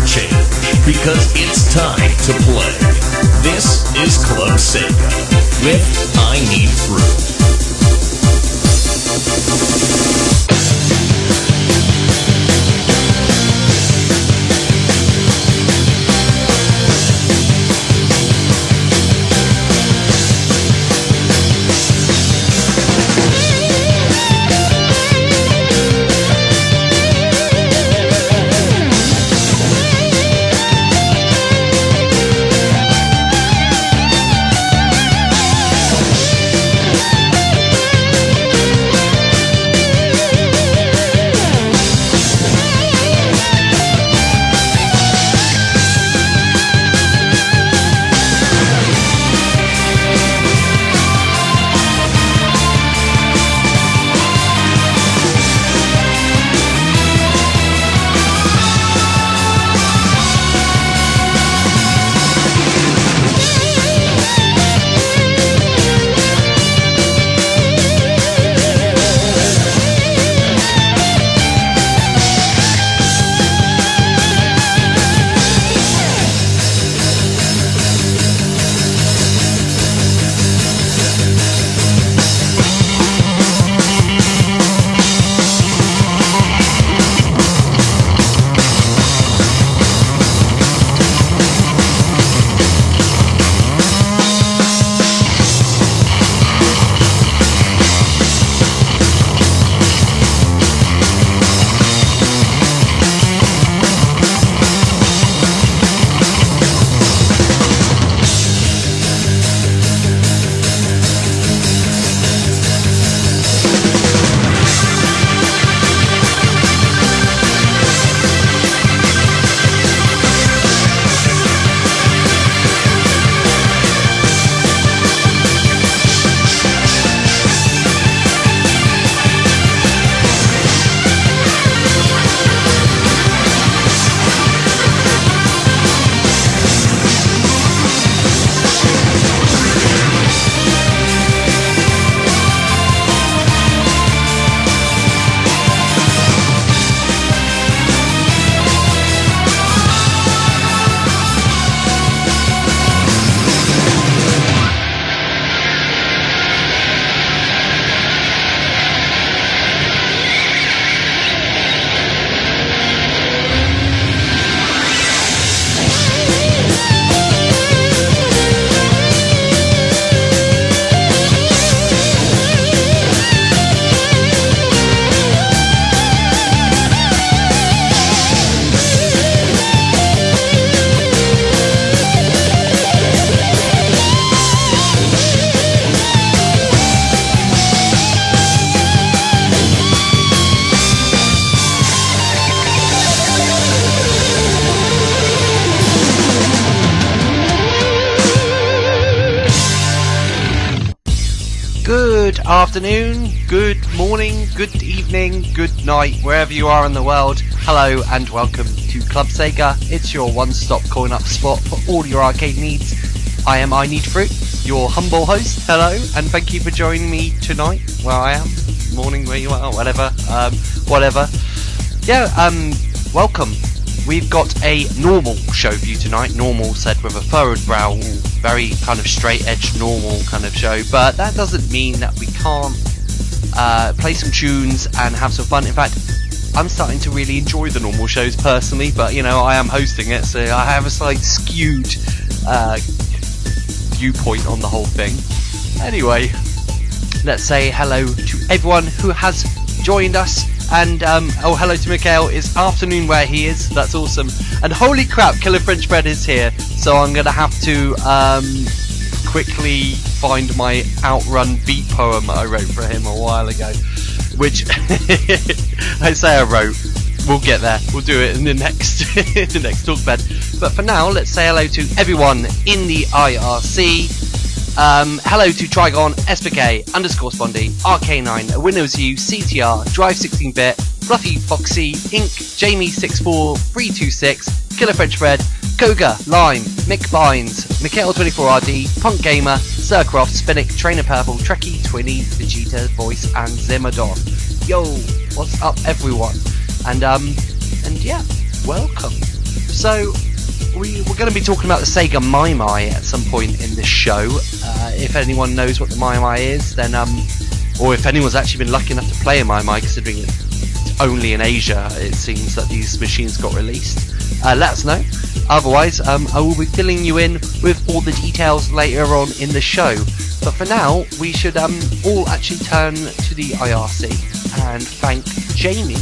your change because it's time to play. This is Club Sega with I Need Fruit. Afternoon, good morning, good evening, good night, wherever you are in the world. Hello and welcome to Club Sega. It's your one-stop coin-up spot for all your arcade needs. I am I Need Fruit, your humble host. Hello, and thank you for joining me tonight. Where I am, morning, where you are, whatever, um, whatever. Yeah, um, welcome. We've got a normal show for you tonight. Normal said with a furrowed brow, very kind of straight edge, normal kind of show. But that doesn't mean that we can't uh, play some tunes and have some fun. In fact, I'm starting to really enjoy the normal shows personally, but you know, I am hosting it, so I have a slight skewed uh, viewpoint on the whole thing. Anyway, let's say hello to everyone who has joined us and um, oh, hello to Mikhail. It's afternoon where he is. That's awesome. And holy crap, Killer French Bread is here. So I'm gonna have to um, quickly find my outrun beat poem I wrote for him a while ago, which I say I wrote. We'll get there. We'll do it in the next the next talk bed. But for now, let's say hello to everyone in the IRC. Um, hello to Trigon, SPK, underscore Spondy, RK9, Windows U, CTR, Drive 16-bit, Fluffy Foxy, Ink, Jamie64326, Killer French Bread, Koga, Lime, Mick Bynes, Mikhail24RD, Punk Gamer, Sircroft, Spinnick, Trainer Purple, Trekkie, Twinny, Vegeta, Voice, and Zimadon. Yo, what's up everyone? And um, and yeah, welcome. So we, we're going to be talking about the Sega Mai Mai at some point in this show. Uh, if anyone knows what the Mai Mai is, then um, or if anyone's actually been lucky enough to play a Mai Mai, considering it's only in Asia, it seems that these machines got released. Uh, let us know. Otherwise, um, I will be filling you in with all the details later on in the show. But for now, we should um, all actually turn to the IRC and thank Jamie,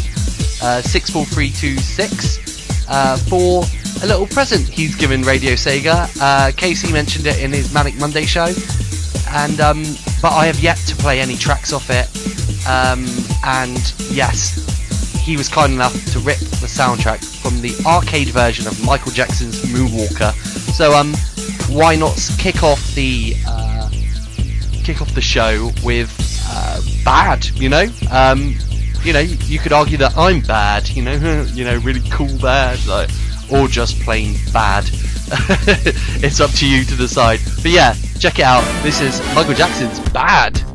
uh, 64326, uh, for a little present he's given Radio Sega. Uh, Casey mentioned it in his Manic Monday show, and um, but I have yet to play any tracks off it. Um, and yes, he was kind enough to rip the soundtrack from the arcade version of Michael Jackson's Moonwalker. So um, why not kick off the uh, kick off the show with uh, bad? You know, um, you know, you could argue that I'm bad. You know, you know, really cool bad, like, or just plain bad. it's up to you to decide. But yeah, check it out. This is Michael Jackson's Bad.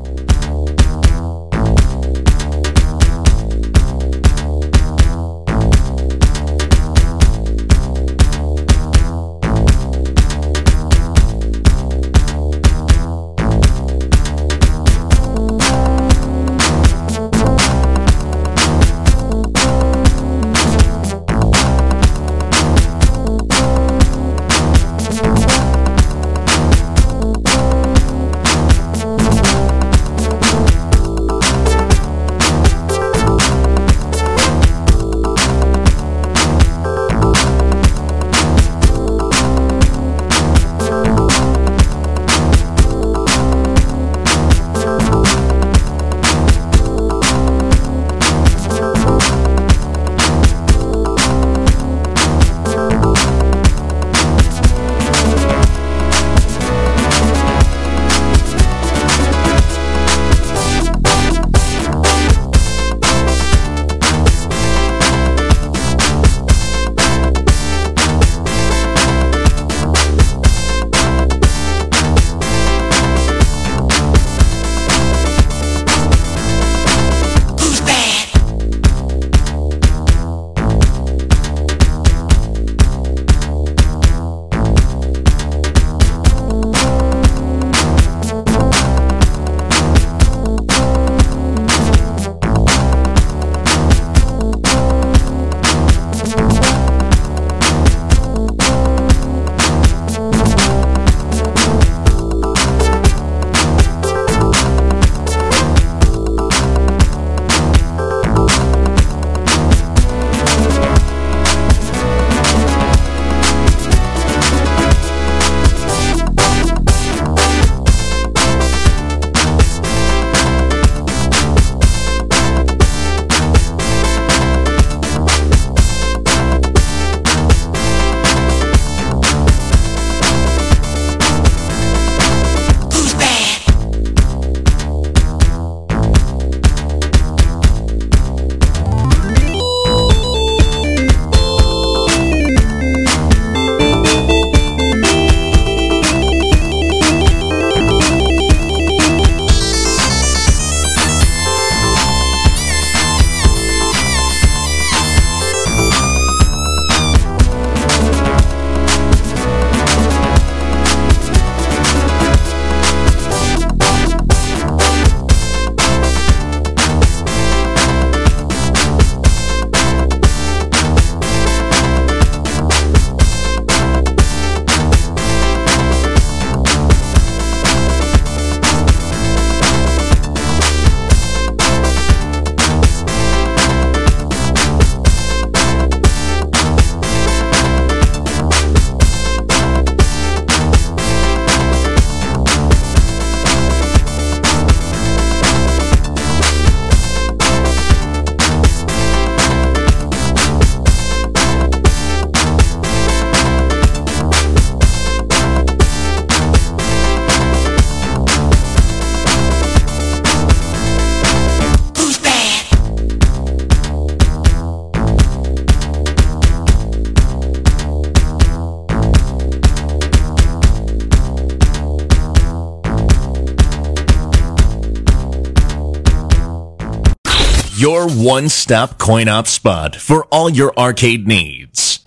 Your one stop coin op spot for all your arcade needs.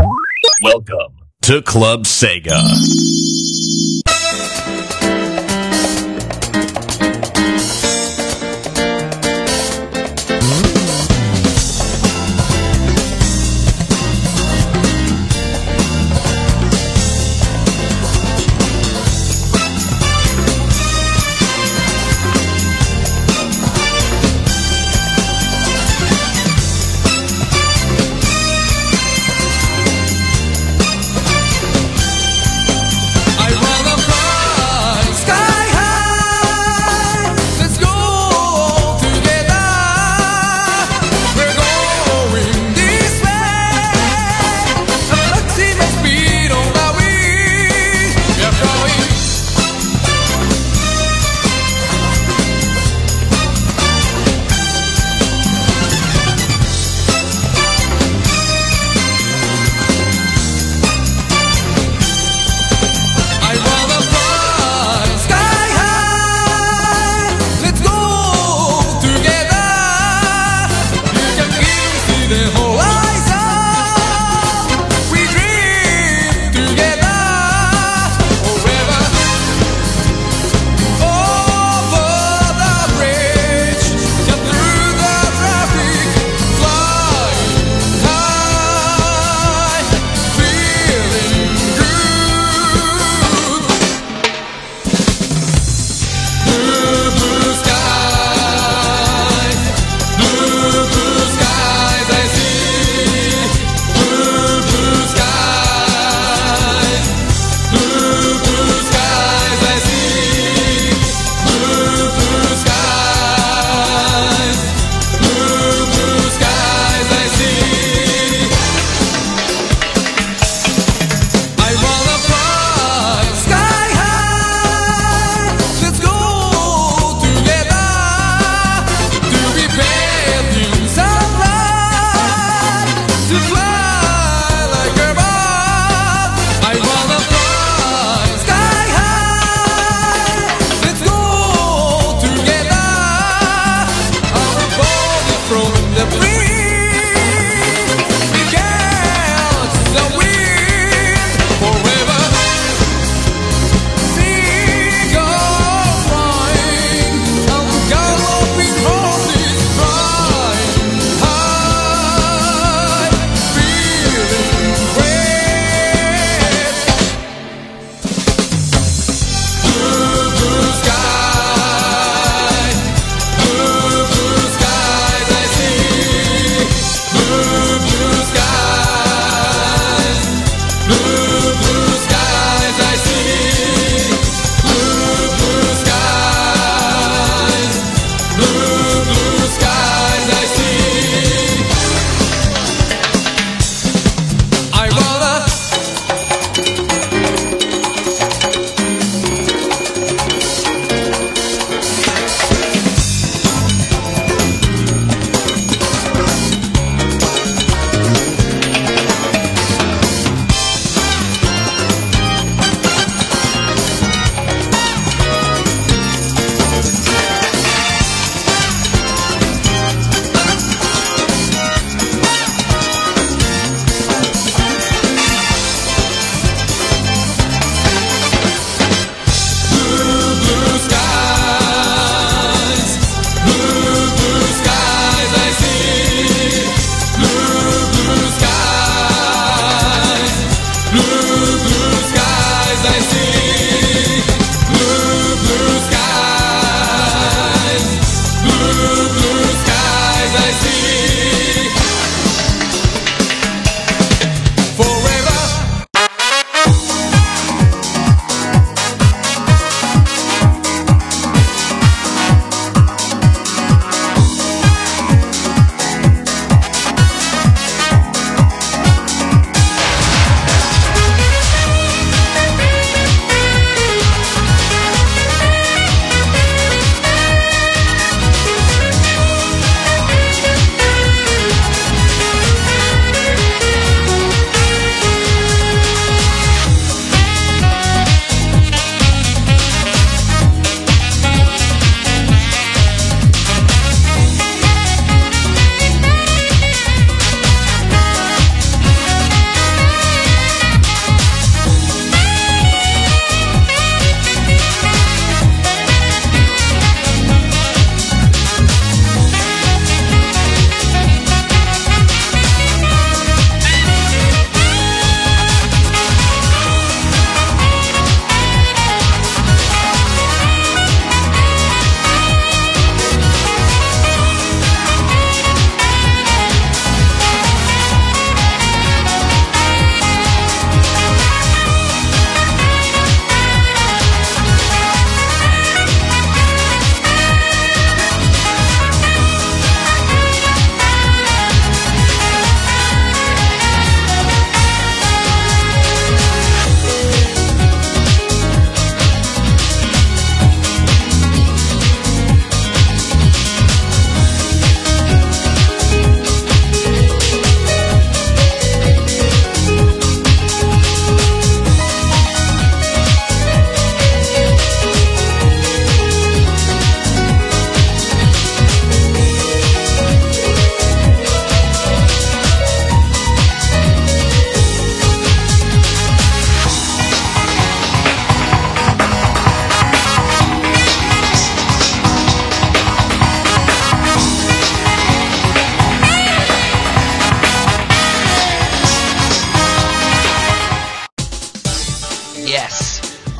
Welcome to Club Sega.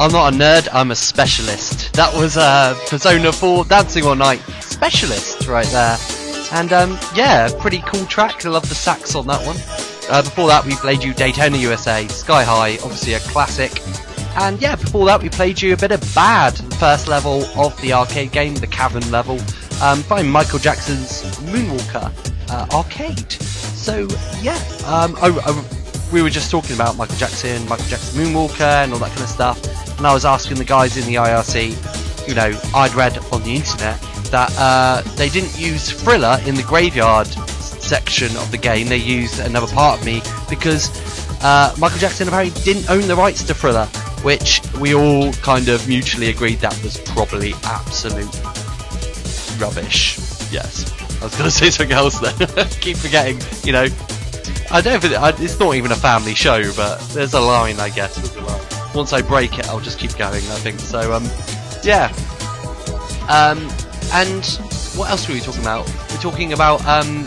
I'm not a nerd, I'm a specialist. That was uh, Persona 4 Dancing All Night Specialist right there. And um, yeah, pretty cool track. I love the sax on that one. Uh, before that, we played you Daytona USA, Sky High, obviously a classic. And yeah, before that, we played you a bit of Bad, the first level of the arcade game, the cavern level, um, by Michael Jackson's Moonwalker uh, arcade. So yeah, um, I, I, we were just talking about Michael Jackson, Michael Jackson Moonwalker, and all that kind of stuff. I was asking the guys in the IRC, you know, I'd read on the internet that uh, they didn't use Thriller in the graveyard section of the game. They used another part of me because uh, Michael Jackson apparently didn't own the rights to Thriller, which we all kind of mutually agreed that was probably absolute rubbish. Yes, I was going to say something else then. Keep forgetting, you know. I don't think it's not even a family show, but there's a line, I guess. Line. Once I break it, I'll just keep going. I think so. Um, yeah. Um, and what else were we talking about? We're talking about um,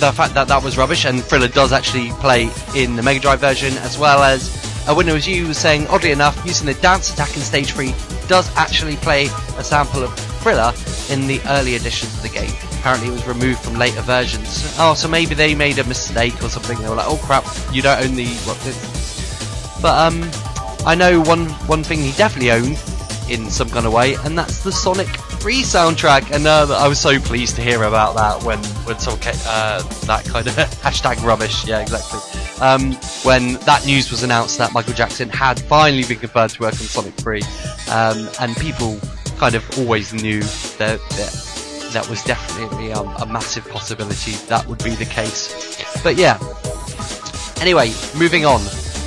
the fact that that was rubbish, and Thriller does actually play in the Mega Drive version, as well as when it was you saying, oddly enough, using the dance attack in Stage 3 does actually play a sample of Thriller in the early editions of the game. Apparently, it was removed from later versions. Oh, so maybe they made a mistake or something. They were like, "Oh crap, you don't own the." What, but um, I know one one thing he definitely owned in some kind of way, and that's the Sonic 3 soundtrack. And uh, I was so pleased to hear about that when when came, uh, that kind of hashtag rubbish. Yeah, exactly. Um, when that news was announced that Michael Jackson had finally been confirmed to work on Sonic 3, um, and people kind of always knew that, that that was definitely um, a massive possibility that would be the case. But yeah. Anyway, moving on.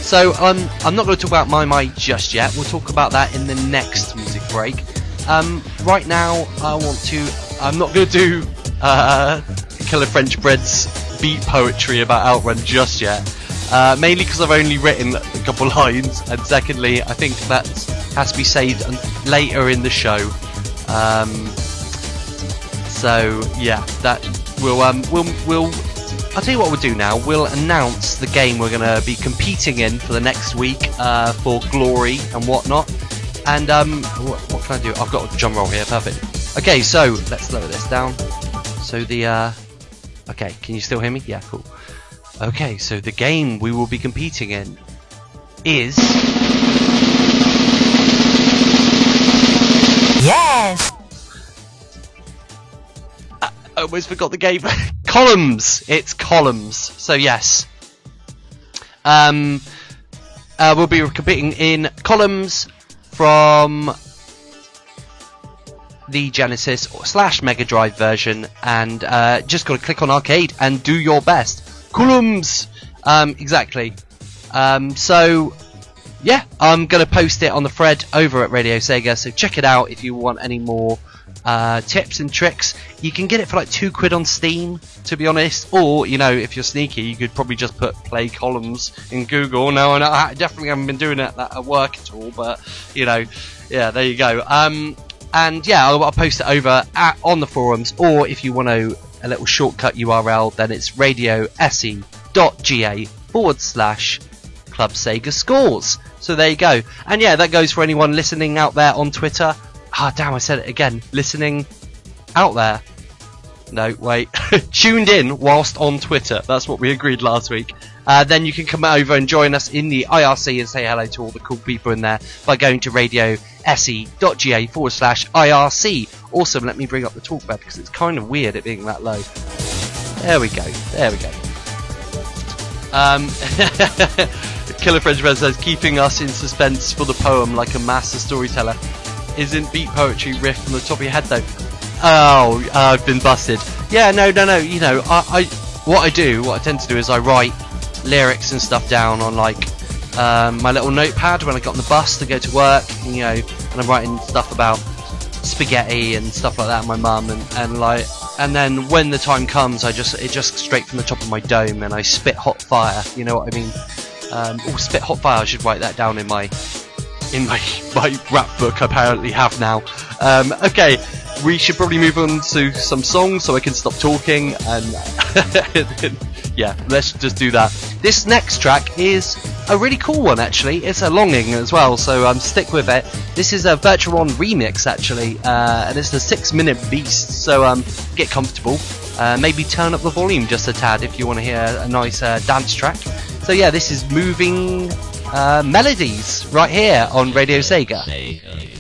So um, I'm not going to talk about Mai Mai just yet. We'll talk about that in the next music break. Um, right now, I want to. I'm not going to do uh, Killer French Bread's beat poetry about Outrun just yet. Uh, mainly because I've only written a couple lines, and secondly, I think that has to be saved later in the show. Um, so yeah, that we'll um we'll we'll I'll tell you what we'll do now. We'll announce the game we're going to be competing in for the next week uh, for glory and whatnot. And um, what, what, can I do? I've got a drum roll here. Perfect. Okay, so let's lower this down. So the uh, okay, can you still hear me? Yeah, cool. Okay, so the game we will be competing in is yes. I almost forgot the game. columns. It's columns. So yes. Um, uh, we'll be competing in columns from the Genesis slash Mega Drive version, and uh, just got to click on arcade and do your best. Columns. Um, exactly. Um, so yeah, I'm to post it on the thread over at Radio Sega. So check it out if you want any more uh, tips and tricks. You can get it for like two quid on Steam, to be honest. Or you know, if you're sneaky, you could probably just put play columns in Google. No, I definitely haven't been doing that at work at all, but you know, yeah, there you go. Um, and yeah, I'll, I'll post it over at, on the forums, or if you want to a little shortcut URL, then it's radiose.ga forward slash Club Sega Scores. So there you go. And yeah, that goes for anyone listening out there on Twitter. Ah, oh, damn, I said it again. Listening out there. No, wait. Tuned in whilst on Twitter. That's what we agreed last week. Uh, then you can come over and join us in the IRC and say hello to all the cool people in there by going to radio.se.ga forward slash IRC. Awesome, let me bring up the talkback because it's kind of weird it being that low. There we go, there we go. Um, Killer French Bread says, keeping us in suspense for the poem like a master storyteller. Isn't beat poetry riff from the top of your head though? Oh, I've been busted. Yeah, no, no, no. You know, I, I, what I do, what I tend to do is I write lyrics and stuff down on like um, my little notepad when I get on the bus to go to work. You know, and I'm writing stuff about spaghetti and stuff like that. My mum and and like, and then when the time comes, I just it just straight from the top of my dome and I spit hot fire. You know what I mean? Um, oh, spit hot fire. I should write that down in my in my my rap book. Apparently have now. Um, okay, we should probably move on to some songs so I can stop talking and yeah, let's just do that. This next track is a really cool one actually. It's a longing as well, so um, stick with it. This is a Virtuon remix actually, uh, and it's the six minute beast. So um, get comfortable. Uh, maybe turn up the volume just a tad if you want to hear a nice uh, dance track. So yeah, this is moving uh, melodies right here on Radio Sega. Sega.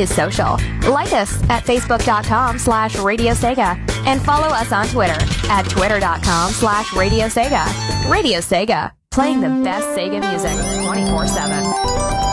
Is social. Like us at facebook.com slash Radio Sega and follow us on Twitter at twitter.com slash Radio Sega. Radio Sega, playing the best Sega music 24-7.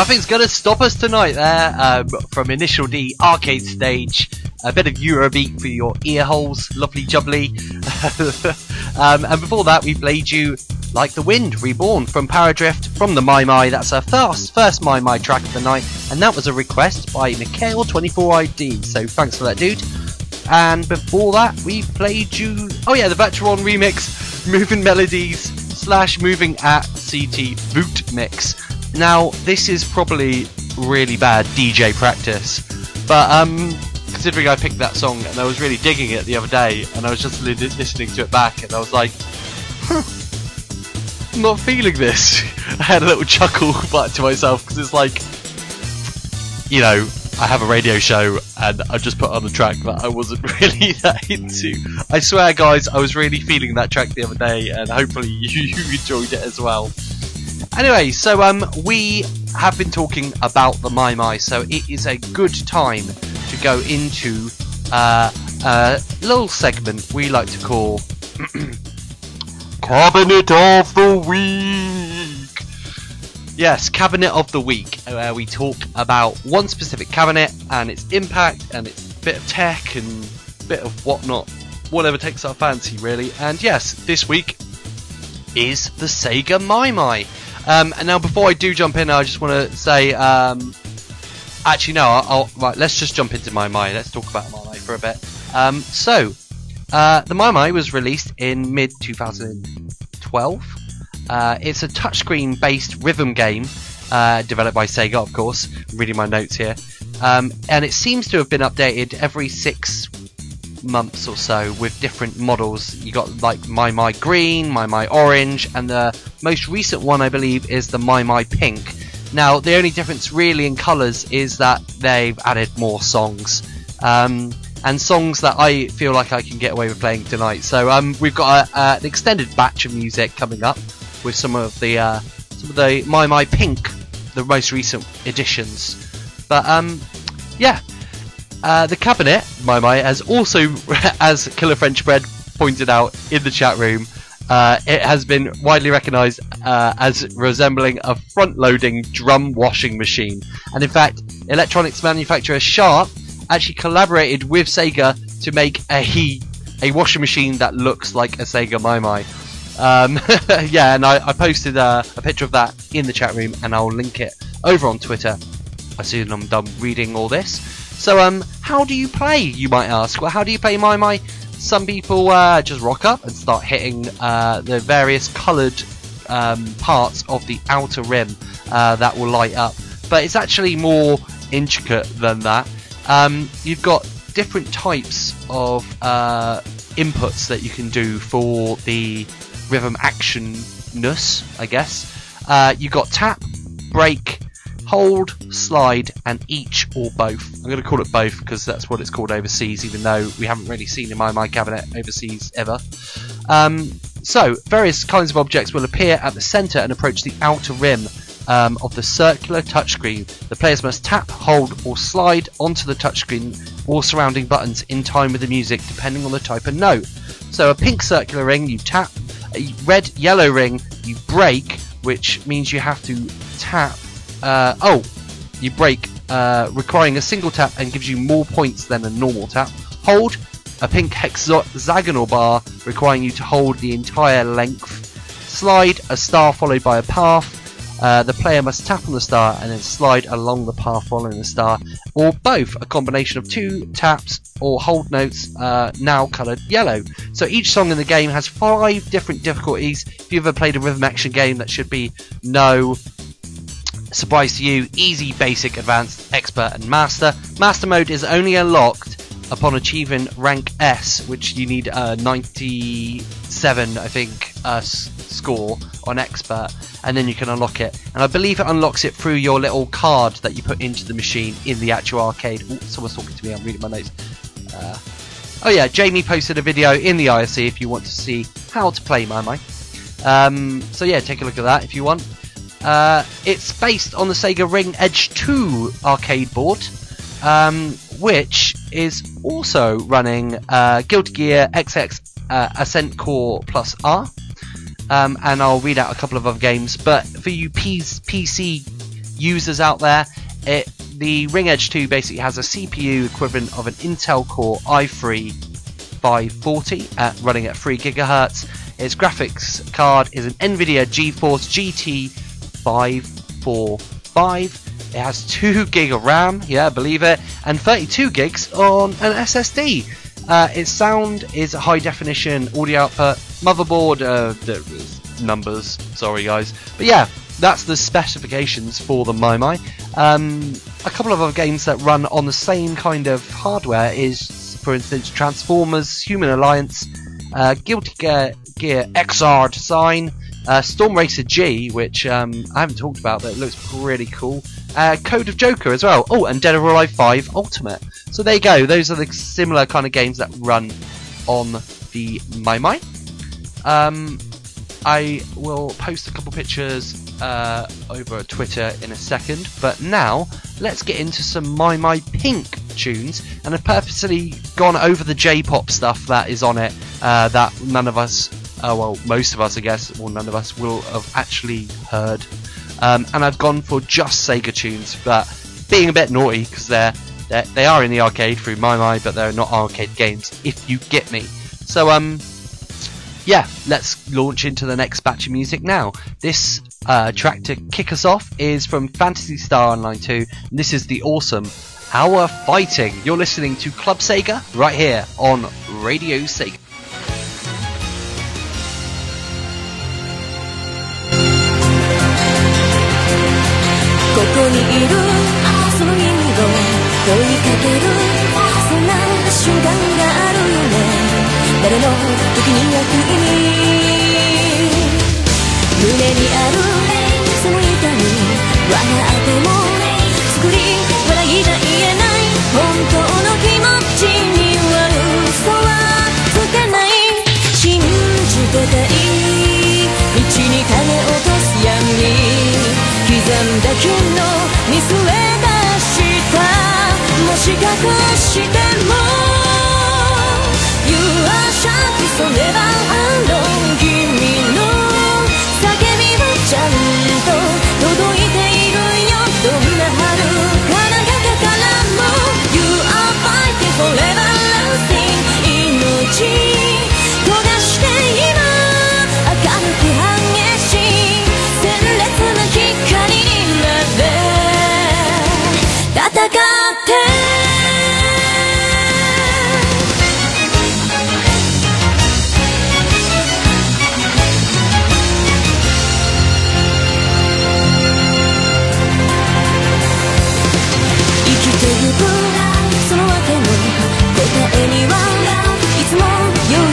Nothing's gonna stop us tonight there um, from Initial D arcade stage. A bit of Eurobeat for your ear holes, lovely jubbly. um, and before that, we played you Like the Wind, Reborn from Paradrift from the Mai Mai. That's our first, first Mai Mai track of the night, and that was a request by Mikhail24ID. So thanks for that, dude. And before that, we played you. Oh yeah, the Virtuon remix, Moving Melodies slash Moving at CT Boot Mix. Now, this is probably really bad DJ practice, but um, considering I picked that song and I was really digging it the other day, and I was just li- listening to it back, and I was like, I'm not feeling this. I had a little chuckle back to myself because it's like, you know, I have a radio show and I just put on a track that I wasn't really that into. I swear, guys, I was really feeling that track the other day, and hopefully you enjoyed it as well. Anyway, so um, we have been talking about the Mai Mai, so it is a good time to go into uh, a little segment we like to call Cabinet of the Week. Yes, Cabinet of the Week, where we talk about one specific cabinet and its impact and its bit of tech and bit of whatnot, whatever takes our fancy, really. And yes, this week is the Sega Mai Mai. Um, and now, before I do jump in, I just want to say, um, actually, no, I'll, I'll, right. Let's just jump into Mai Mai. Let's talk about Mai Mai for a bit. Um, so, uh, the Mai Mai was released in mid 2012. Uh, it's a touchscreen based rhythm game uh, developed by Sega, of course. I'm reading my notes here. Um, and it seems to have been updated every six months or so with different models. You got like Mai Mai Green, Mai Mai Orange, and the most recent one, I believe, is the Mai Mai Pink. Now, the only difference really in colours is that they've added more songs. Um, and songs that I feel like I can get away with playing tonight. So um, we've got a, an extended batch of music coming up with some of the uh, some of the Mai Mai Pink, the most recent editions. But um, yeah, uh, the cabinet Mai Mai has also, as Killer French Bread pointed out in the chat room, uh, it has been widely recognised uh, as resembling a front-loading drum washing machine. And in fact, electronics manufacturer Sharp actually collaborated with Sega to make a a washing machine that looks like a Sega Mai Mai. Um, yeah, and I, I posted uh, a picture of that in the chat room, and I'll link it over on Twitter as soon as I'm done reading all this. So, um, how do you play? You might ask. Well, how do you play Mai Mai? Some people uh, just rock up and start hitting uh, the various coloured um, parts of the outer rim uh, that will light up, but it's actually more intricate than that. Um, you've got different types of uh, inputs that you can do for the rhythm actionness, I guess. Uh, you've got tap, break, hold, slide, and each or both. I'm going to call it both because that's what it's called overseas, even though we haven't really seen in Mai Mai Cabinet overseas ever. Um, so, various kinds of objects will appear at the centre and approach the outer rim um, of the circular touchscreen. The players must tap, hold, or slide onto the touchscreen or surrounding buttons in time with the music, depending on the type of note. So, a pink circular ring, you tap. A red yellow ring, you break, which means you have to tap. Uh, oh, you break, uh, requiring a single tap and gives you more points than a normal tap. Hold, a pink hexagonal bar requiring you to hold the entire length. Slide, a star followed by a path. Uh, the player must tap on the star and then slide along the path following the star, or both, a combination of two taps or hold notes, uh, now coloured yellow. So each song in the game has five different difficulties. If you've ever played a rhythm action game, that should be no surprise to you easy, basic, advanced, expert, and master. Master mode is only unlocked upon achieving rank S, which you need a 97, I think, uh, score on expert, and then you can unlock it. And I believe it unlocks it through your little card that you put into the machine in the actual arcade. Ooh, someone's talking to me. I'm reading my notes. Uh, oh yeah, Jamie posted a video in the IRC if you want to see how to play Mai Mai. Um, so yeah, take a look at that if you want. Uh, it's based on the Sega Ring Edge 2 arcade board, um, which is also running uh, Guilty Gear XX uh, Accent Core Plus R. Um, and I'll read out a couple of other games. But for you PC users out there, it, the Ring Edge 2 basically has a CPU equivalent of an Intel Core i3 540 at running at 3 gigahertz. Its graphics card is an Nvidia GeForce GT 545. It has 2 gig of RAM, yeah, believe it, and 32 gigs on an SSD. Uh, its sound is a high definition audio output. Motherboard, uh, numbers, sorry guys. But yeah, that's the specifications for the Mai Mai. Um, a couple of other games that run on the same kind of hardware is, for instance, Transformers, Human Alliance, uh, Guilty Gear, Gear XR Design, uh, Storm Racer G, which um, I haven't talked about, but it looks really cool. Uh, Code of Joker as well. Oh, and Dead or Alive 5 Ultimate. So there you go. Those are the similar kind of games that run on the Mai Mai. Um, I will post a couple pictures uh, over Twitter in a second, but now let's get into some Mai Mai Pink tunes. And I've purposely gone over the J-pop stuff that is on it uh, that none of us, uh, well, most of us, I guess, or none of us will have actually heard. Um, and I've gone for just Sega tunes, but being a bit naughty because they're, they're they are in the arcade through Mai Mai, but they're not arcade games. If you get me. So um, yeah, let's launch into the next batch of music now. This uh, track to kick us off is from Phantasy Star Online 2. And this is the awesome Our Fighting. You're listening to Club Sega right here on Radio Sega.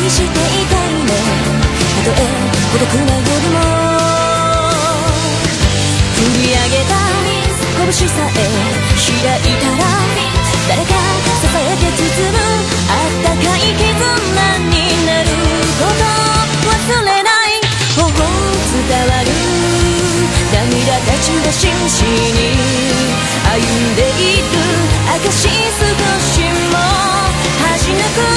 していたいね。たとえ孤独な夜も。振り上げた拳さえ開いたら誰か支えて包むあったかい絆になること。忘れない。頬伝わる涙たちが真摯に歩んでいる証少しも。恥じなく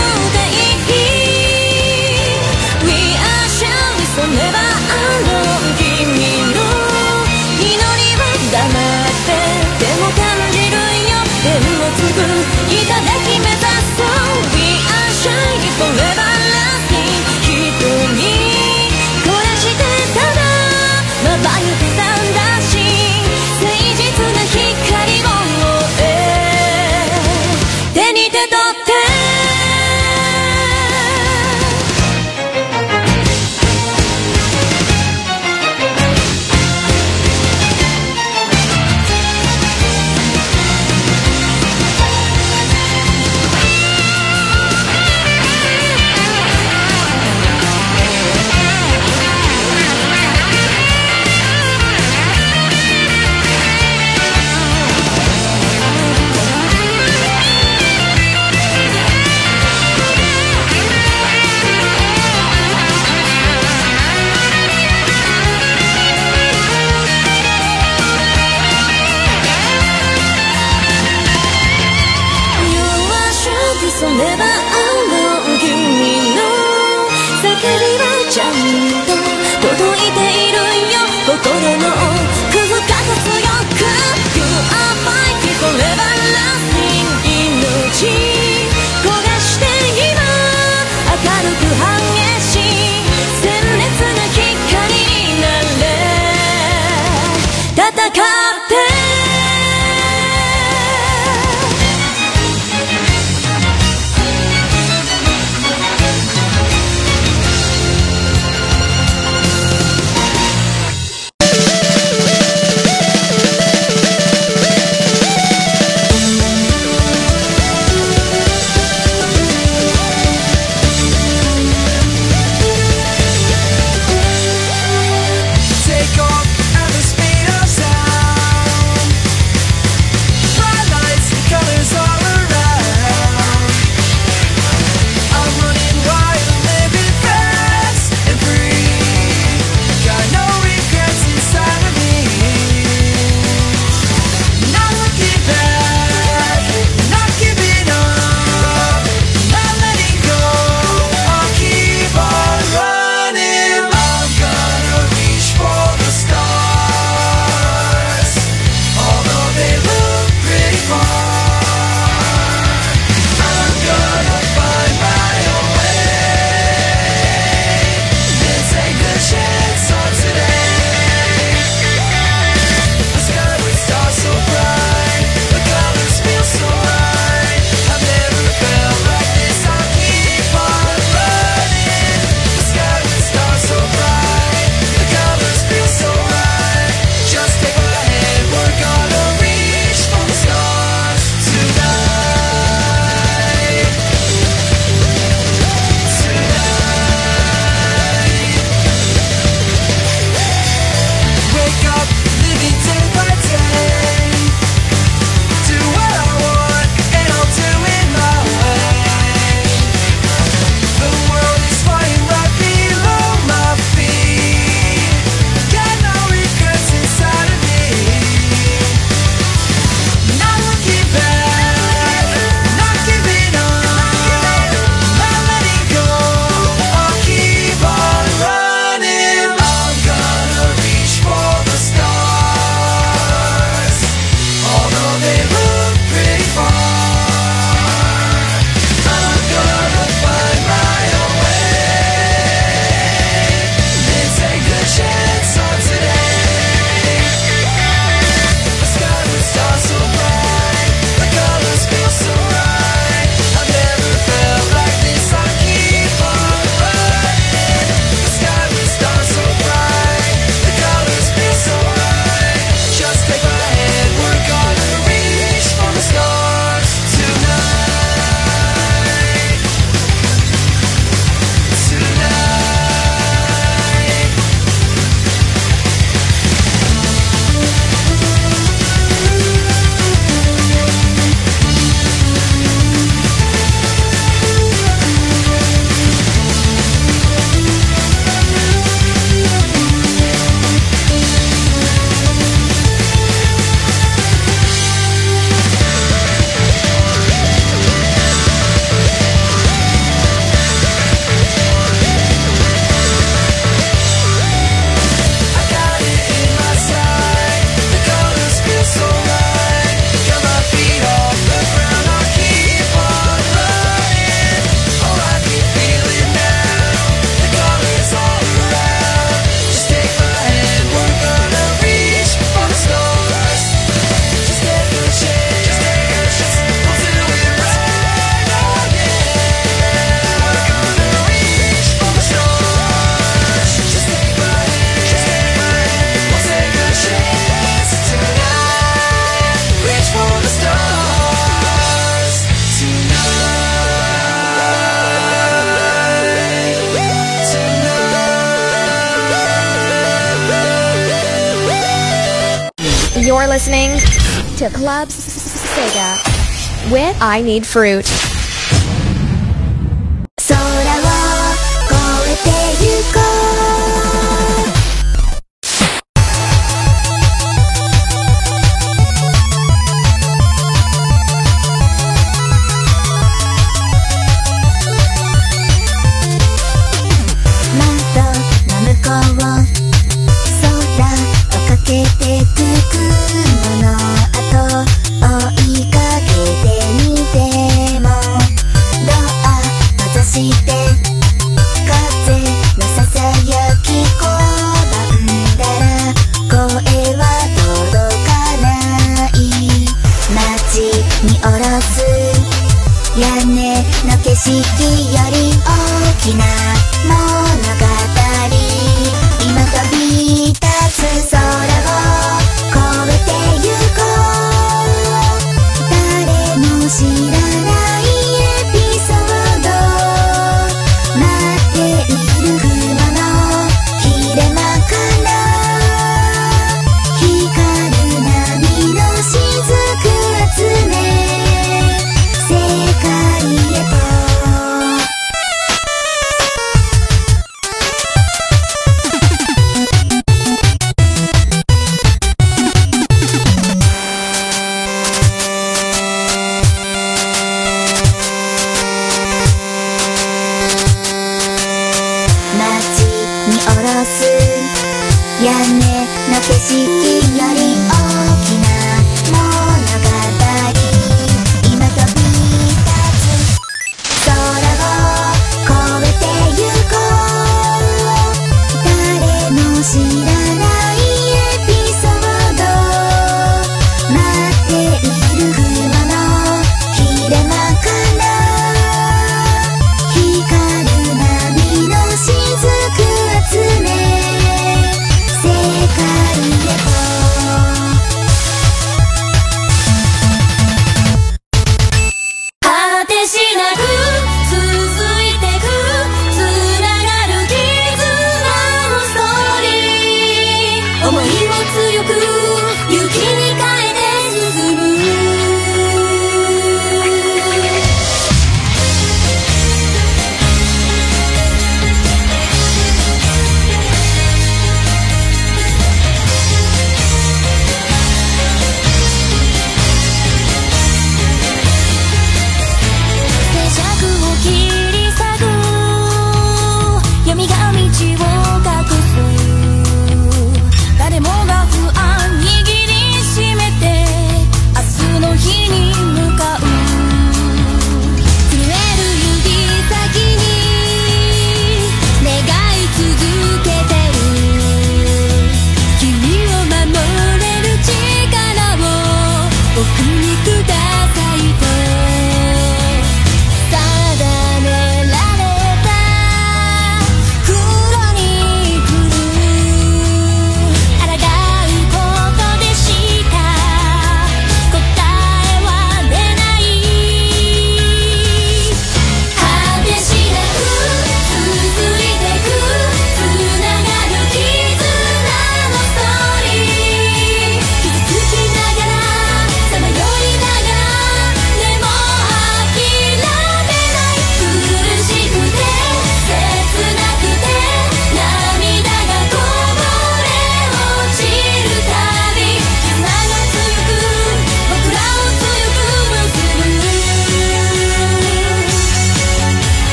I Need Fruit.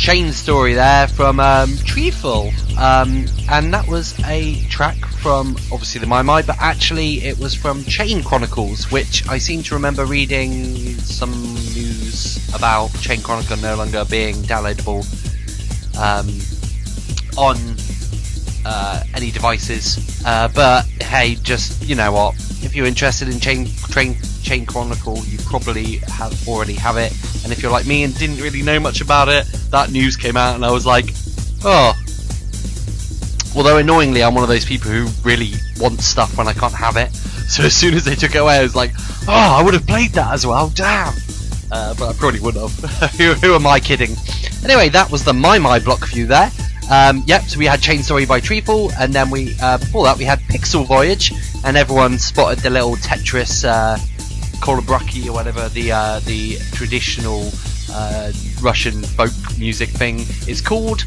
Chain Story there from um, Treeful. Um, and that was a track from obviously the Mai Mai, but actually it was from Chain Chronicles, which I seem to remember reading some news about Chain Chronicle no longer being downloadable um, on uh, any devices. Uh, but hey, just you know what? If you're interested in Chain Train Chain Chronicle, you probably have already have it. And if you're like me and didn't really know much about it, that news came out, and I was like, oh. Although annoyingly, I'm one of those people who really want stuff when I can't have it. So as soon as they took it away, I was like, oh, I would have played that as well. Damn. Uh, but I probably wouldn't have. who, who am I kidding? Anyway, that was the Mai Mai block view there. Um, yep, so we had Chain Story by Treefall, and then we uh, before that we had Pixel Voyage, and everyone spotted the little Tetris uh, Korobeiniki or whatever the uh, the traditional uh, Russian folk music thing is called.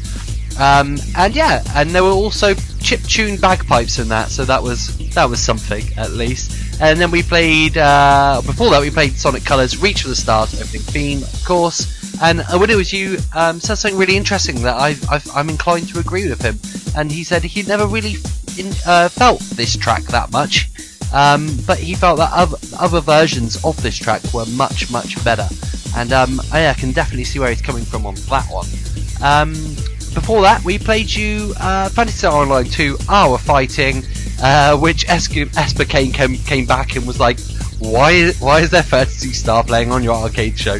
Um, and yeah, and there were also chip tune bagpipes in that, so that was that was something at least. And then we played uh, before that we played Sonic Colors, Reach for the Stars, opening theme, of course. And when it was you, um, said something really interesting that I, I'm inclined to agree with him. And he said he never really in, uh, felt this track that much, um, but he felt that other, other versions of this track were much much better. And um, I, I can definitely see where he's coming from on that one. Um, before that, we played you uh, Phantasy Star Online 2 Our Fighting, uh, which Esper, came, came came back and was like, "Why why is there Phantasy Star playing on your arcade show?"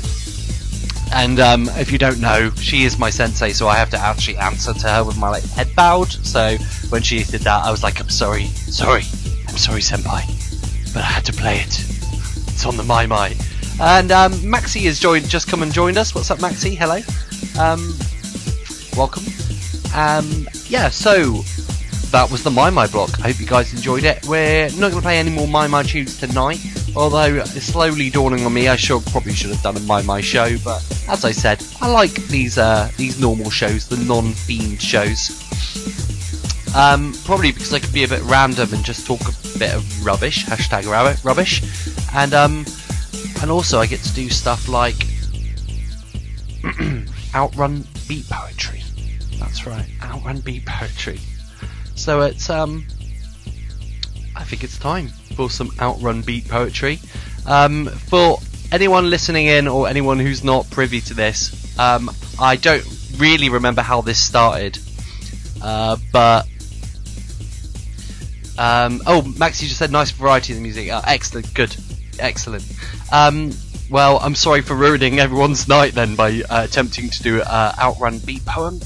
And um, if you don't know, she is my sensei, so I have to actually answer to her with my like head bowed. So when she did that, I was like, "I'm sorry, sorry, I'm sorry, senpai, but I had to play it. It's on the Mai Mai." And um, Maxi has joined, just come and joined us. What's up, Maxi? Hello. Um, welcome. Um, yeah, so that was the Mai Mai block. I hope you guys enjoyed it. We're not going to play any more Mai Mai tunes tonight, although it's slowly dawning on me I should probably should have done a Mai Mai show. But as I said, I like these uh, these normal shows, the non-themed shows. Um, probably because I could be a bit random and just talk a bit of rubbish. Hashtag rubbish, and um, and also I get to do stuff like outrun beat poetry. That's right, outrun beat poetry. So it's um, I think it's time for some outrun beat poetry. Um, for anyone listening in or anyone who's not privy to this, um, I don't really remember how this started, uh, but um, oh, Maxi just said nice variety in the music. Uh, excellent, good, excellent. Um, well, I'm sorry for ruining everyone's night then by uh, attempting to do uh, outrun beat poem.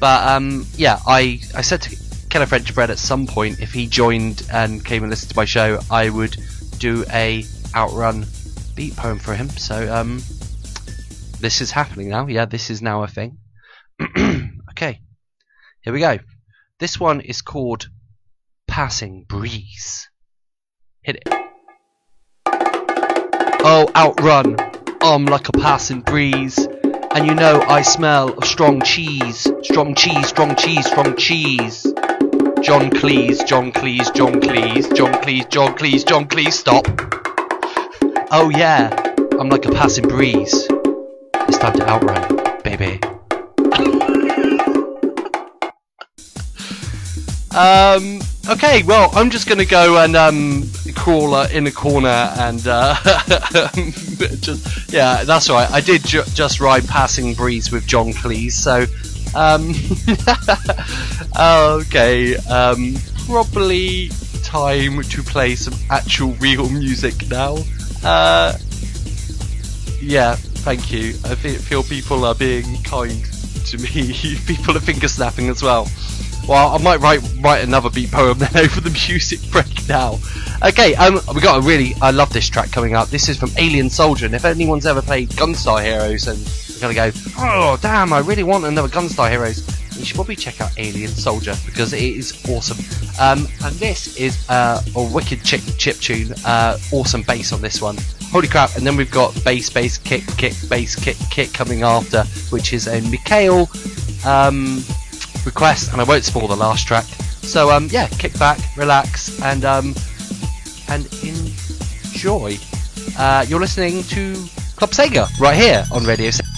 But um, yeah, I I said to Killer French Bread at some point if he joined and came and listened to my show, I would do a outrun beat poem for him. So um, this is happening now. Yeah, this is now a thing. okay, here we go. This one is called Passing Breeze. Hit it. Oh, outrun! I'm like a passing breeze. And you know I smell of strong cheese. Strong cheese, strong cheese, strong cheese. John Cleese, John Cleese, John Cleese, John Cleese, John Cleese, John Cleese, stop. Oh yeah, I'm like a passing breeze. It's time to outrun, baby. um, okay, well, I'm just gonna go and um, crawl uh, in a corner and uh, just yeah, that's right. I did ju- just ride passing breeze with John Cleese, so um, okay, um, probably time to play some actual real music now. Uh, yeah, thank you. I feel people are being kind to me. people are finger snapping as well. Well, I might write write another beat poem then over the music break now. Okay, um, we got a really I love this track coming up. This is from Alien Soldier, and if anyone's ever played Gunstar Heroes and you're gonna go, oh damn, I really want another Gunstar Heroes, you should probably check out Alien Soldier because it is awesome. Um, and this is uh, a wicked chip, chip tune, uh, awesome bass on this one. Holy crap! And then we've got bass, bass, kick, kick, bass, kick, kick coming after, which is a Mikhail. Um, request, and I won't spoil the last track. So um, yeah, kick back, relax, and um, and enjoy. Uh, you're listening to Club Sega right here on Radio. Sega.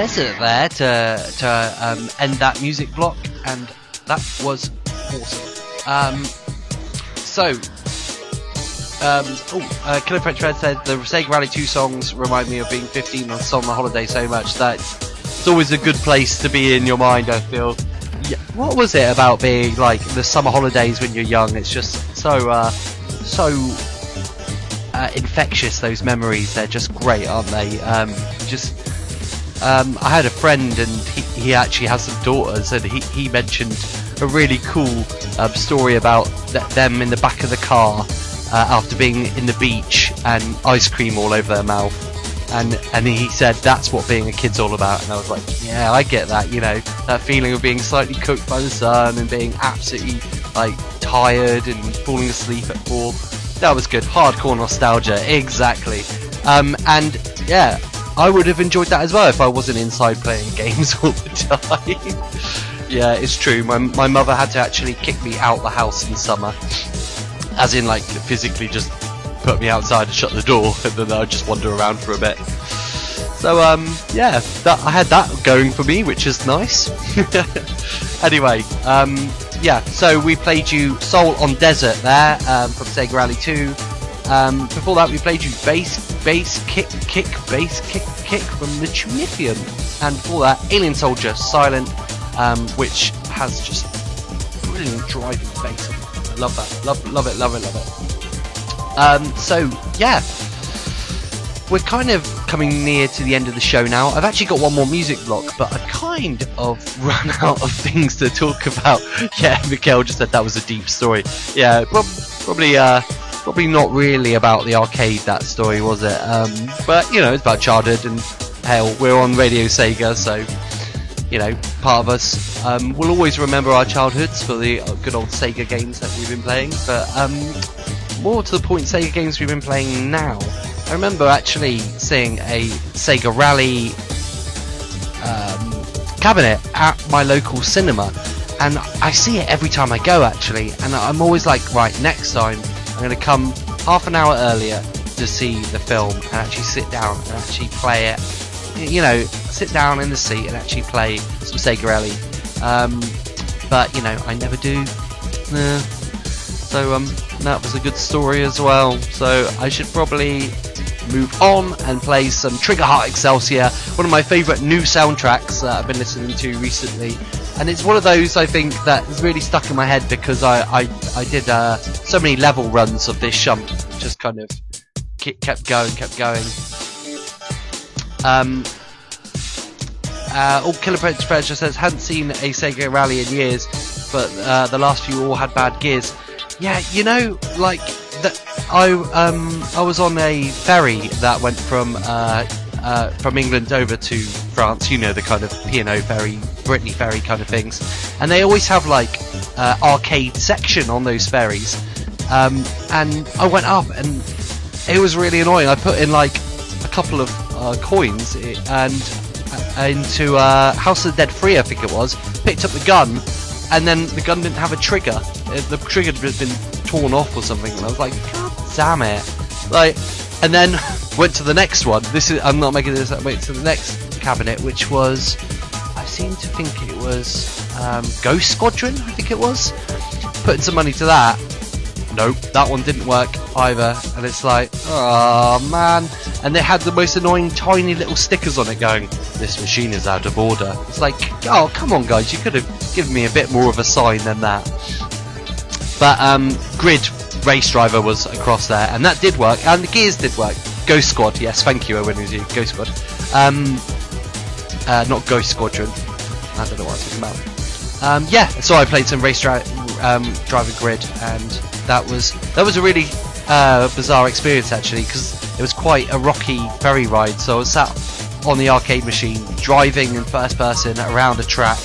desert there to to um, end that music block, and that was awesome. Um, so, um, oh, uh, Killer Red said the Sega Rally 2 songs remind me of being 15 on summer holiday so much that it's always a good place to be in your mind. I feel. Yeah, what was it about being like the summer holidays when you're young? It's just so uh, so uh, infectious. Those memories, they're just great, aren't they? Um, just, um, I had a friend, and he, he actually has some daughters, and he, he mentioned a really cool um, story about th- them in the back of the car uh, after being in the beach and ice cream all over their mouth. And and he said that's what being a kid's all about, and I was like, yeah, I get that. You know, that feeling of being slightly cooked by the sun and being absolutely like tired and falling asleep at four that was good. Hardcore nostalgia, exactly. Um, and yeah, I would have enjoyed that as well if I wasn't inside playing games all the time. yeah, it's true. My my mother had to actually kick me out the house in summer, as in like physically just put me outside and shut the door, and then I'd just wander around for a bit. So um, yeah, that, I had that going for me, which is nice. anyway, um, yeah, so we played you Soul on Desert there um, from Sega Rally 2. Um, before that, we played you Bass, Bass, Kick, Kick, Bass, Kick, Kick from the Tunithian. And before that, Alien Soldier Silent, um, which has just brilliant driving bass. I love that. Love, love it, love it, love it. Um, so, yeah. We're kind of coming near to the end of the show now. I've actually got one more music block, but I've kind of run out of things to talk about. Yeah, Mikhail just said that was a deep story. Yeah, prob- probably, uh, probably not really about the arcade. That story was it? Um, but you know, it's about childhood, and hell, we're on Radio Sega, so you know, part of us um, will always remember our childhoods for the good old Sega games that we've been playing. But um, more to the point, Sega games we've been playing now. I remember actually seeing a Sega Rally um, cabinet at my local cinema, and I see it every time I go actually, and I'm always like, right, next time I'm going to come half an hour earlier to see the film and actually sit down and actually play it. You know, sit down in the seat and actually play some Sega Rally. Um, but you know, I never do. Nah. So um, that was a good story as well. So I should probably move on and play some Trigger Heart Exelica, one of my favourite new soundtracks that I've been listening to recently. And it's one of those I think that is really stuck in my head because I I, I did uh, so many level runs of this shunt, just kind of kept going, kept going. Um, uh, oh, Killer Predator says hadn't seen a Sega Rally in years, but uh, the last few all had bad gears. Yeah, you know, like that. I um I was on a ferry that went from uh, uh, from England over to France. You know the kind of P&O ferry, Brittany ferry kind of things, and they always have like uh, arcade section on those ferries. Um, and I went up and it was really annoying. I put in like a couple of uh, coins and uh, into uh, House of the Dead 3, I think it was. Picked up the gun, and then the gun didn't have a trigger. The trigger had been torn off or something, and I was like, damn it! Like, and then went to the next one. This is I'm not making this. up. Went to the next cabinet, which was I seem to think it was um, Ghost Squadron. I think it was. Putting some money to that. Nope, that one didn't work either. And it's like, oh man. And they had the most annoying tiny little stickers on it going, this machine is out of order. It's like, oh, come on guys, you could have given me a bit more of a sign than that. But um, Grid Race Driver was across there, and that did work, and the gears did work. Ghost Squad, yes, thank you, Owen, was you. Ghost Squad. Um, uh, not Ghost Squadron. I don't know what I'm talking about. Um, yeah, so I played some race dri- um, driver grid, and that was that was a really uh, bizarre experience actually because it was quite a rocky ferry ride. So I was sat on the arcade machine driving in first person around a track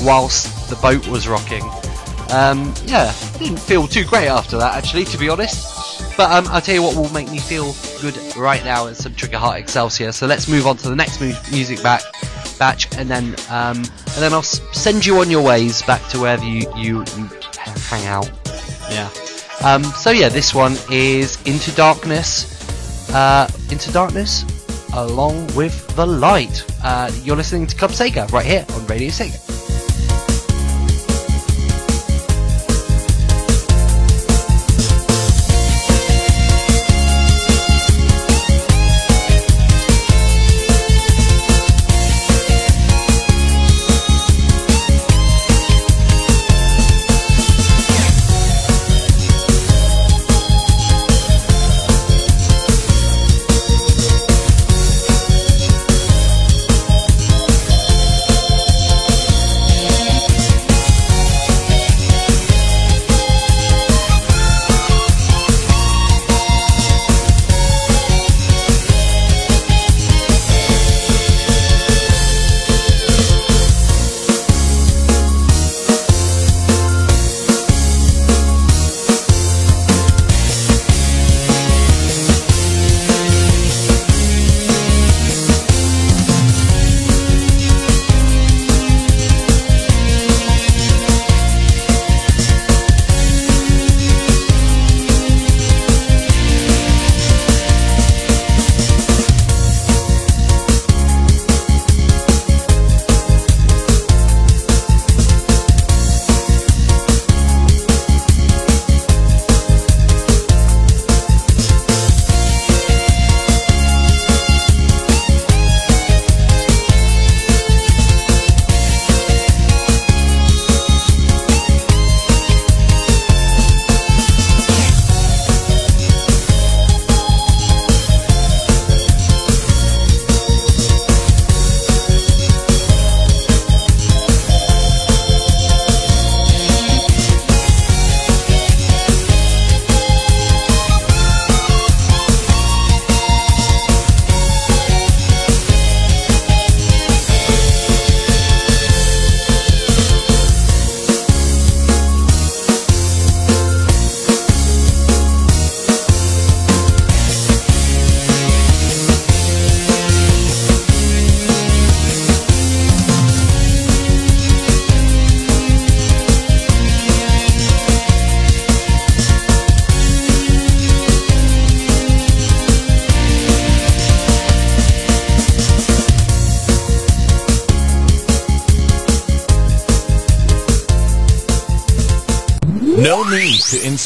whilst the boat was rocking. Um, yeah, didn't feel too great after that actually, to be honest. But um, I'll tell you what will make me feel good right now is some Trigger Heart Exelica. So let's move on to the next mu- music back batch, and then um, and then I'll s- send you on your ways back to wherever you you, you hang out. Yeah. Um, so yeah, this one is Into Darkness. Uh, Into Darkness. along with the light. Uh, you're listening to Club Sega right here on Radio Sega.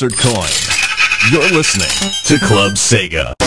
Insert coin. You're listening to Club Sega.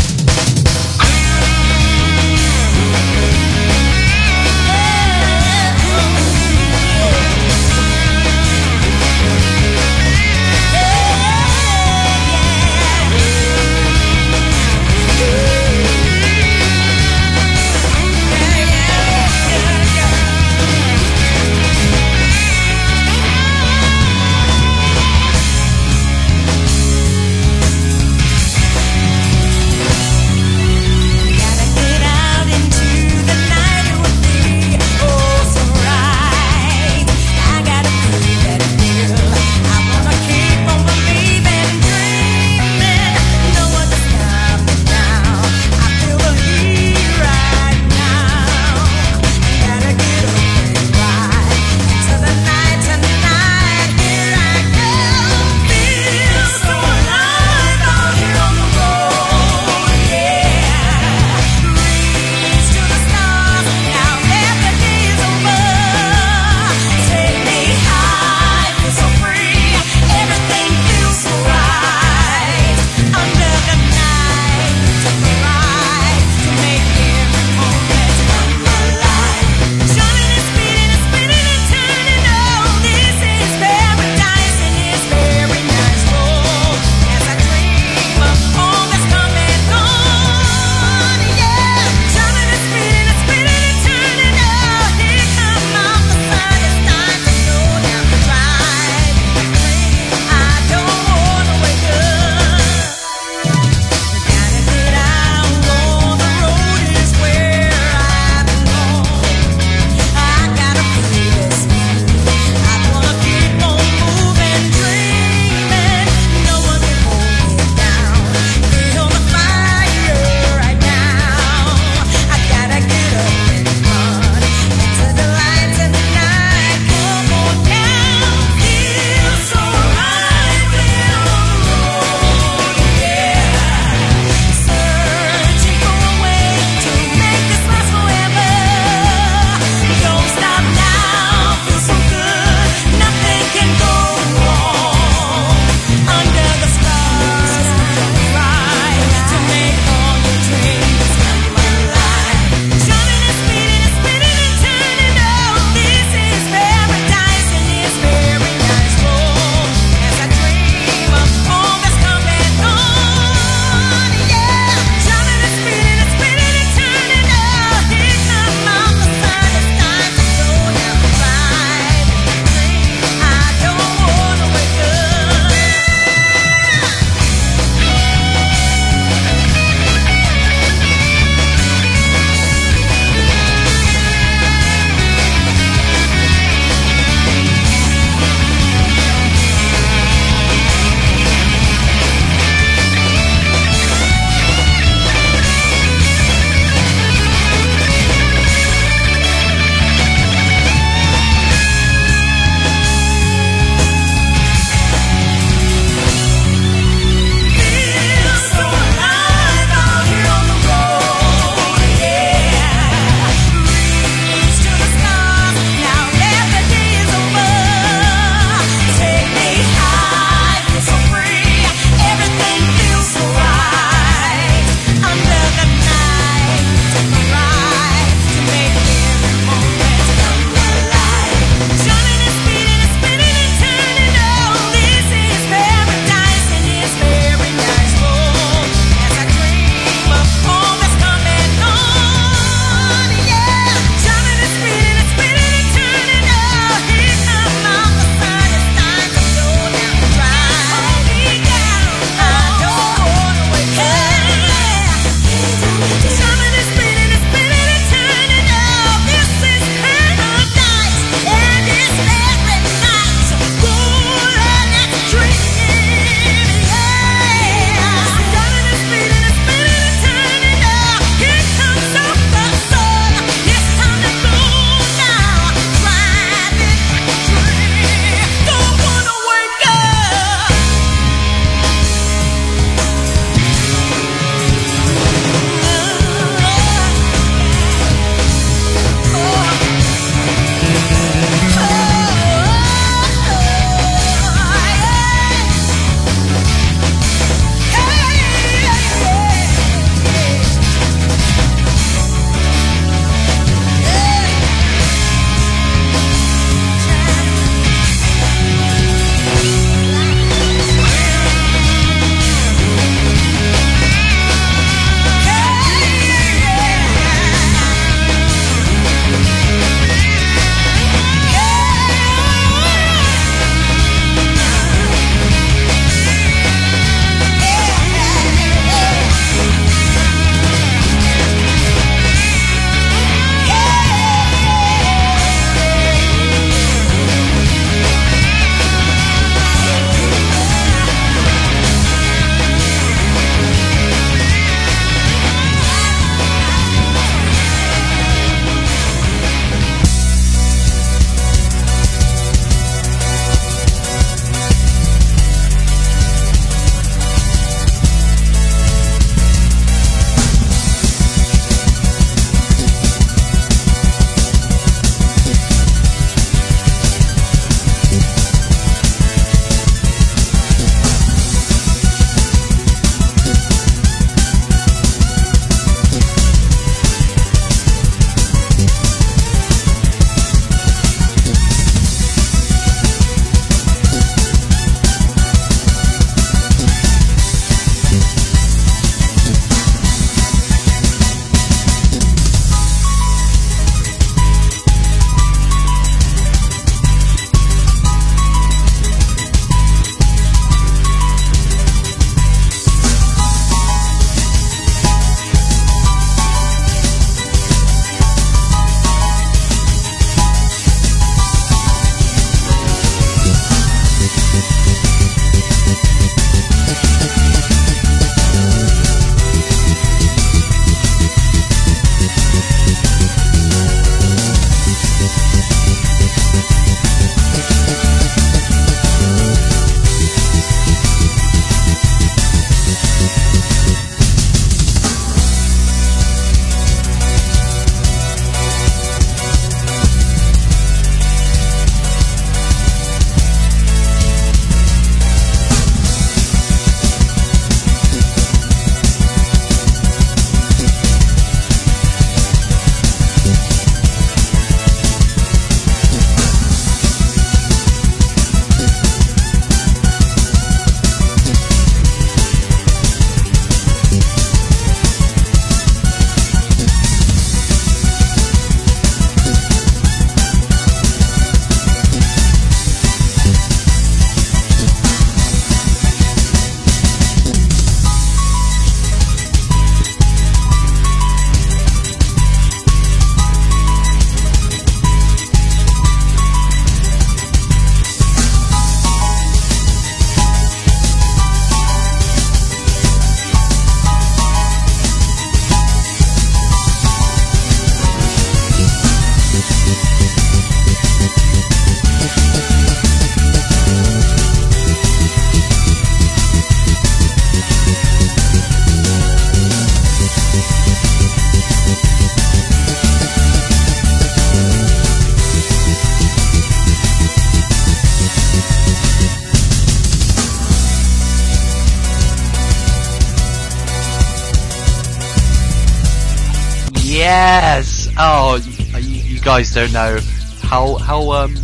Guys don't know how how um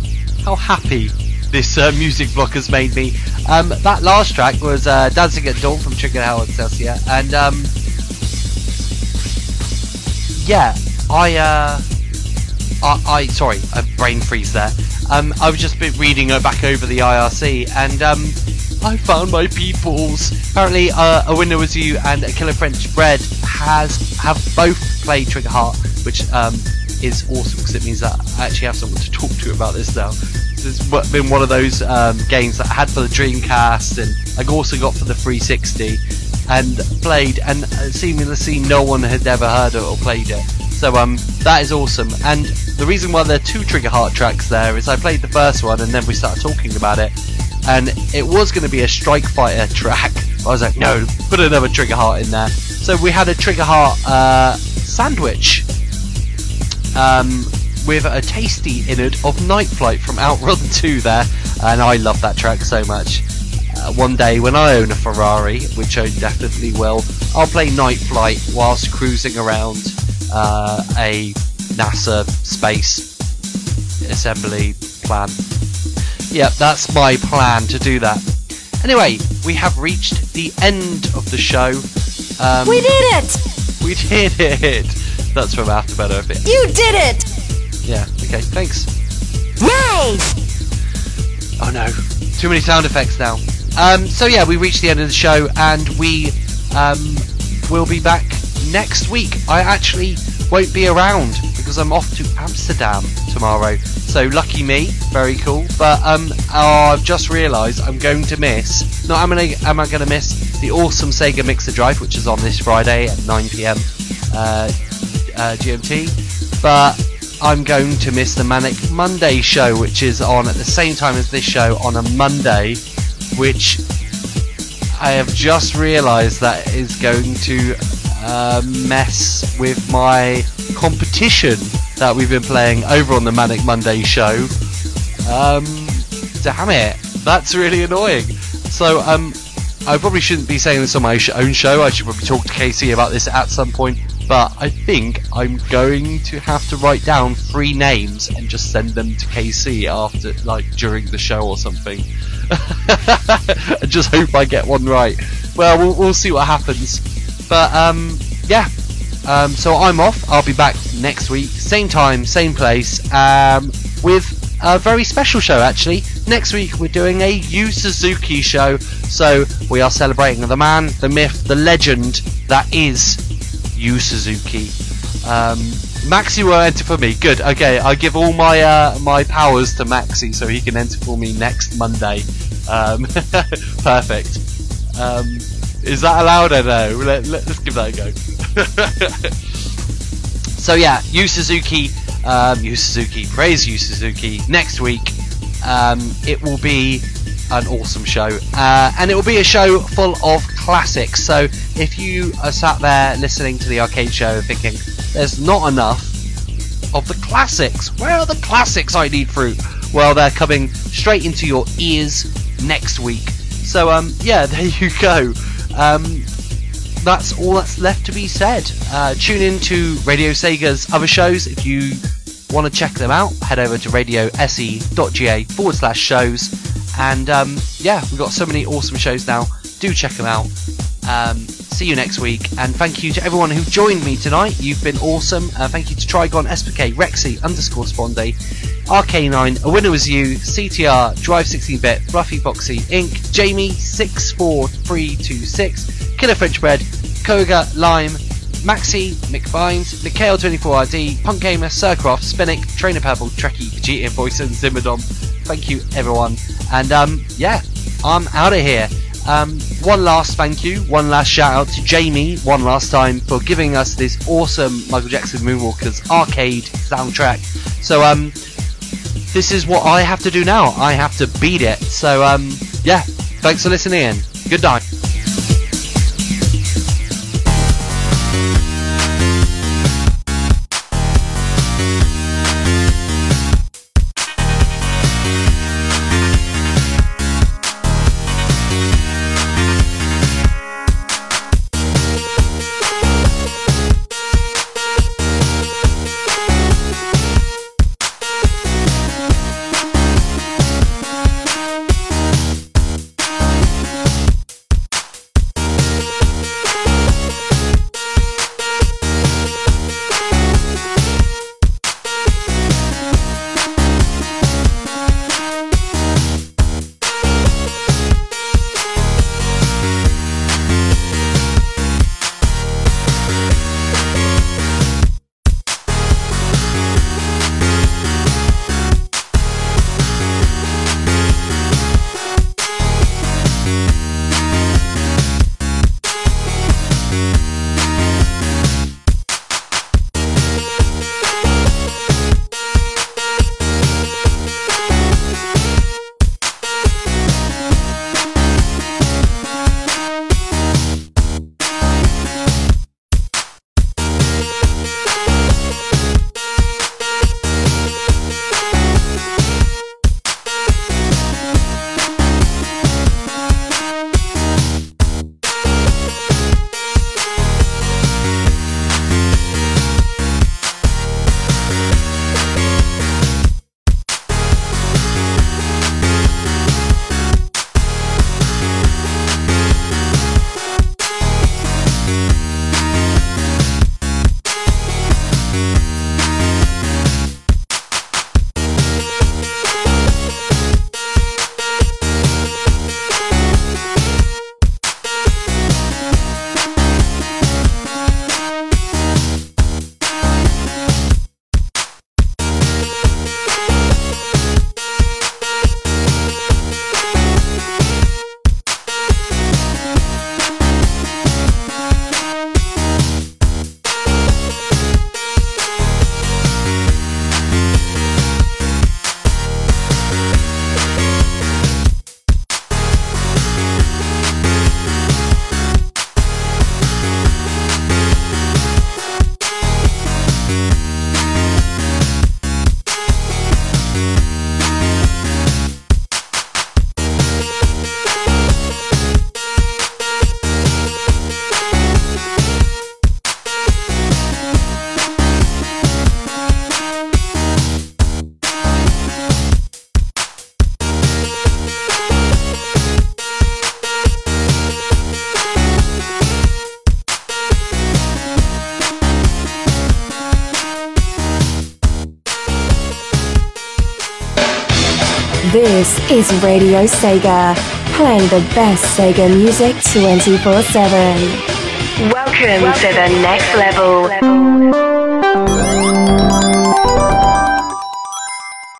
how happy this uh, music block has made me. Um, that last track was uh, "Dancing at Dawn" from Trigger Heart Exelica, and um, yeah, I uh, I, I sorry, a brain freeze there. Um, I was just been reading back over the IRC, and um, I found my peoples. Apparently, uh, a winner was you and a killer French bread has have both played Trigger Heart, which um, is awesome because it means that I actually have someone to talk to about this now. Has been one of those um, games that I had for the Dreamcast and I also got for the 360 and played, and uh, seemingly no one had ever heard it or played it. So um, that is awesome. And the reason why there are two Trigger Heart tracks there is I played the first one and then we started talking about it, and it was going to be a Strike Fighter track. I was like, no, put another Trigger Heart in there. So we had a Trigger Heart uh, sandwich um, with a tasty innard of Night Flight from Outrun 2 there, and I love that track so much. Uh, one day when I own a Ferrari, which I definitely will, I'll play Night Flight whilst cruising around uh, a NASA space assembly plan. Yep, that's my plan to do that. Anyway, we have reached the end of the show. Um, We did it! we did it. That's from Afterbird Earth. You did it! Yeah. Okay. Thanks. Yay! Oh no, too many sound effects now. Um, so yeah, we reached the end of the show, and we um, will be back next week. I actually won't be around because I'm off to Amsterdam tomorrow. So lucky me, very cool. But um, oh, I've just realised I'm going to miss. Not am I, am I going to miss the awesome Sega Mixer Drive, which is on this Friday at 9 p.m. Uh, uh, GMT, but I'm going to miss the Manic Monday show, which is on at the same time as this show on a Monday, which I have just realised that is going to uh, mess with my competition that we've been playing over on the Manic Monday show. Um, damn it, that's really annoying. So um, I probably shouldn't be saying this on my own show. I should probably talk to Casey about this at some point. But I think I'm going to have to write down three names and just send them to KC after, like, during the show or something. and just hope I get one right. Well, we'll, we'll see what happens. But um, yeah. Um, so I'm off. I'll be back next week, same time, same place, um, with a very special show actually. Next week we're doing a Yu Suzuki show. So we are celebrating the man, the myth, the legend that is Yu Suzuki. Um, Maxi will enter for me. Good. Okay, I give all my uh, my powers to Maxi so he can enter for me next Monday. Um, perfect. Um, is that allowed? I know. Let, us give that a go. so yeah, Yu Suzuki, um, Suzuki, praise Yu Suzuki. Next week, um, it will be an awesome show, uh, and it will be a show full of classics. So if you are sat there listening to the arcade show thinking there's not enough of the classics, where are the classics? I need fruit. Well, they're coming straight into your ears next week. So um, yeah, there you go. Um, that's all that's left to be said. Uh, tune in to Radio Sega's other shows if you want to check them out. Head over to radiose.ga forward slash shows. And um, yeah, we've got so many awesome shows now. Do check them out. Um, see you next week. And thank you to everyone who joined me tonight. You've been awesome. Uh, thank you to Trigon, SPK, Rexy, underscore Sponde, RK9, A Winner Was You, CTR, Drive 16-Bit, Fluffy Foxy, Inc., Jamie, 64326, Killer French Bread, Koga, Lime, Maxi, McVines, Mikhail24RD, Punk Gamer, Sircroft, Spinnick, Trainer Purple, Trekkie, Vegeta Voice, and Zimmerdom. Thank you, everyone. And um, yeah, I'm out of here. Um, one last thank you, one last shout out to Jamie, one last time for giving us this awesome Michael Jackson Moonwalkers arcade soundtrack. So um, this is what I have to do now. I have to beat it. So um, yeah, thanks for listening in. Good night. Is Radio Sega, playing the best Sega music 24 7. Welcome, Welcome to the next level. level.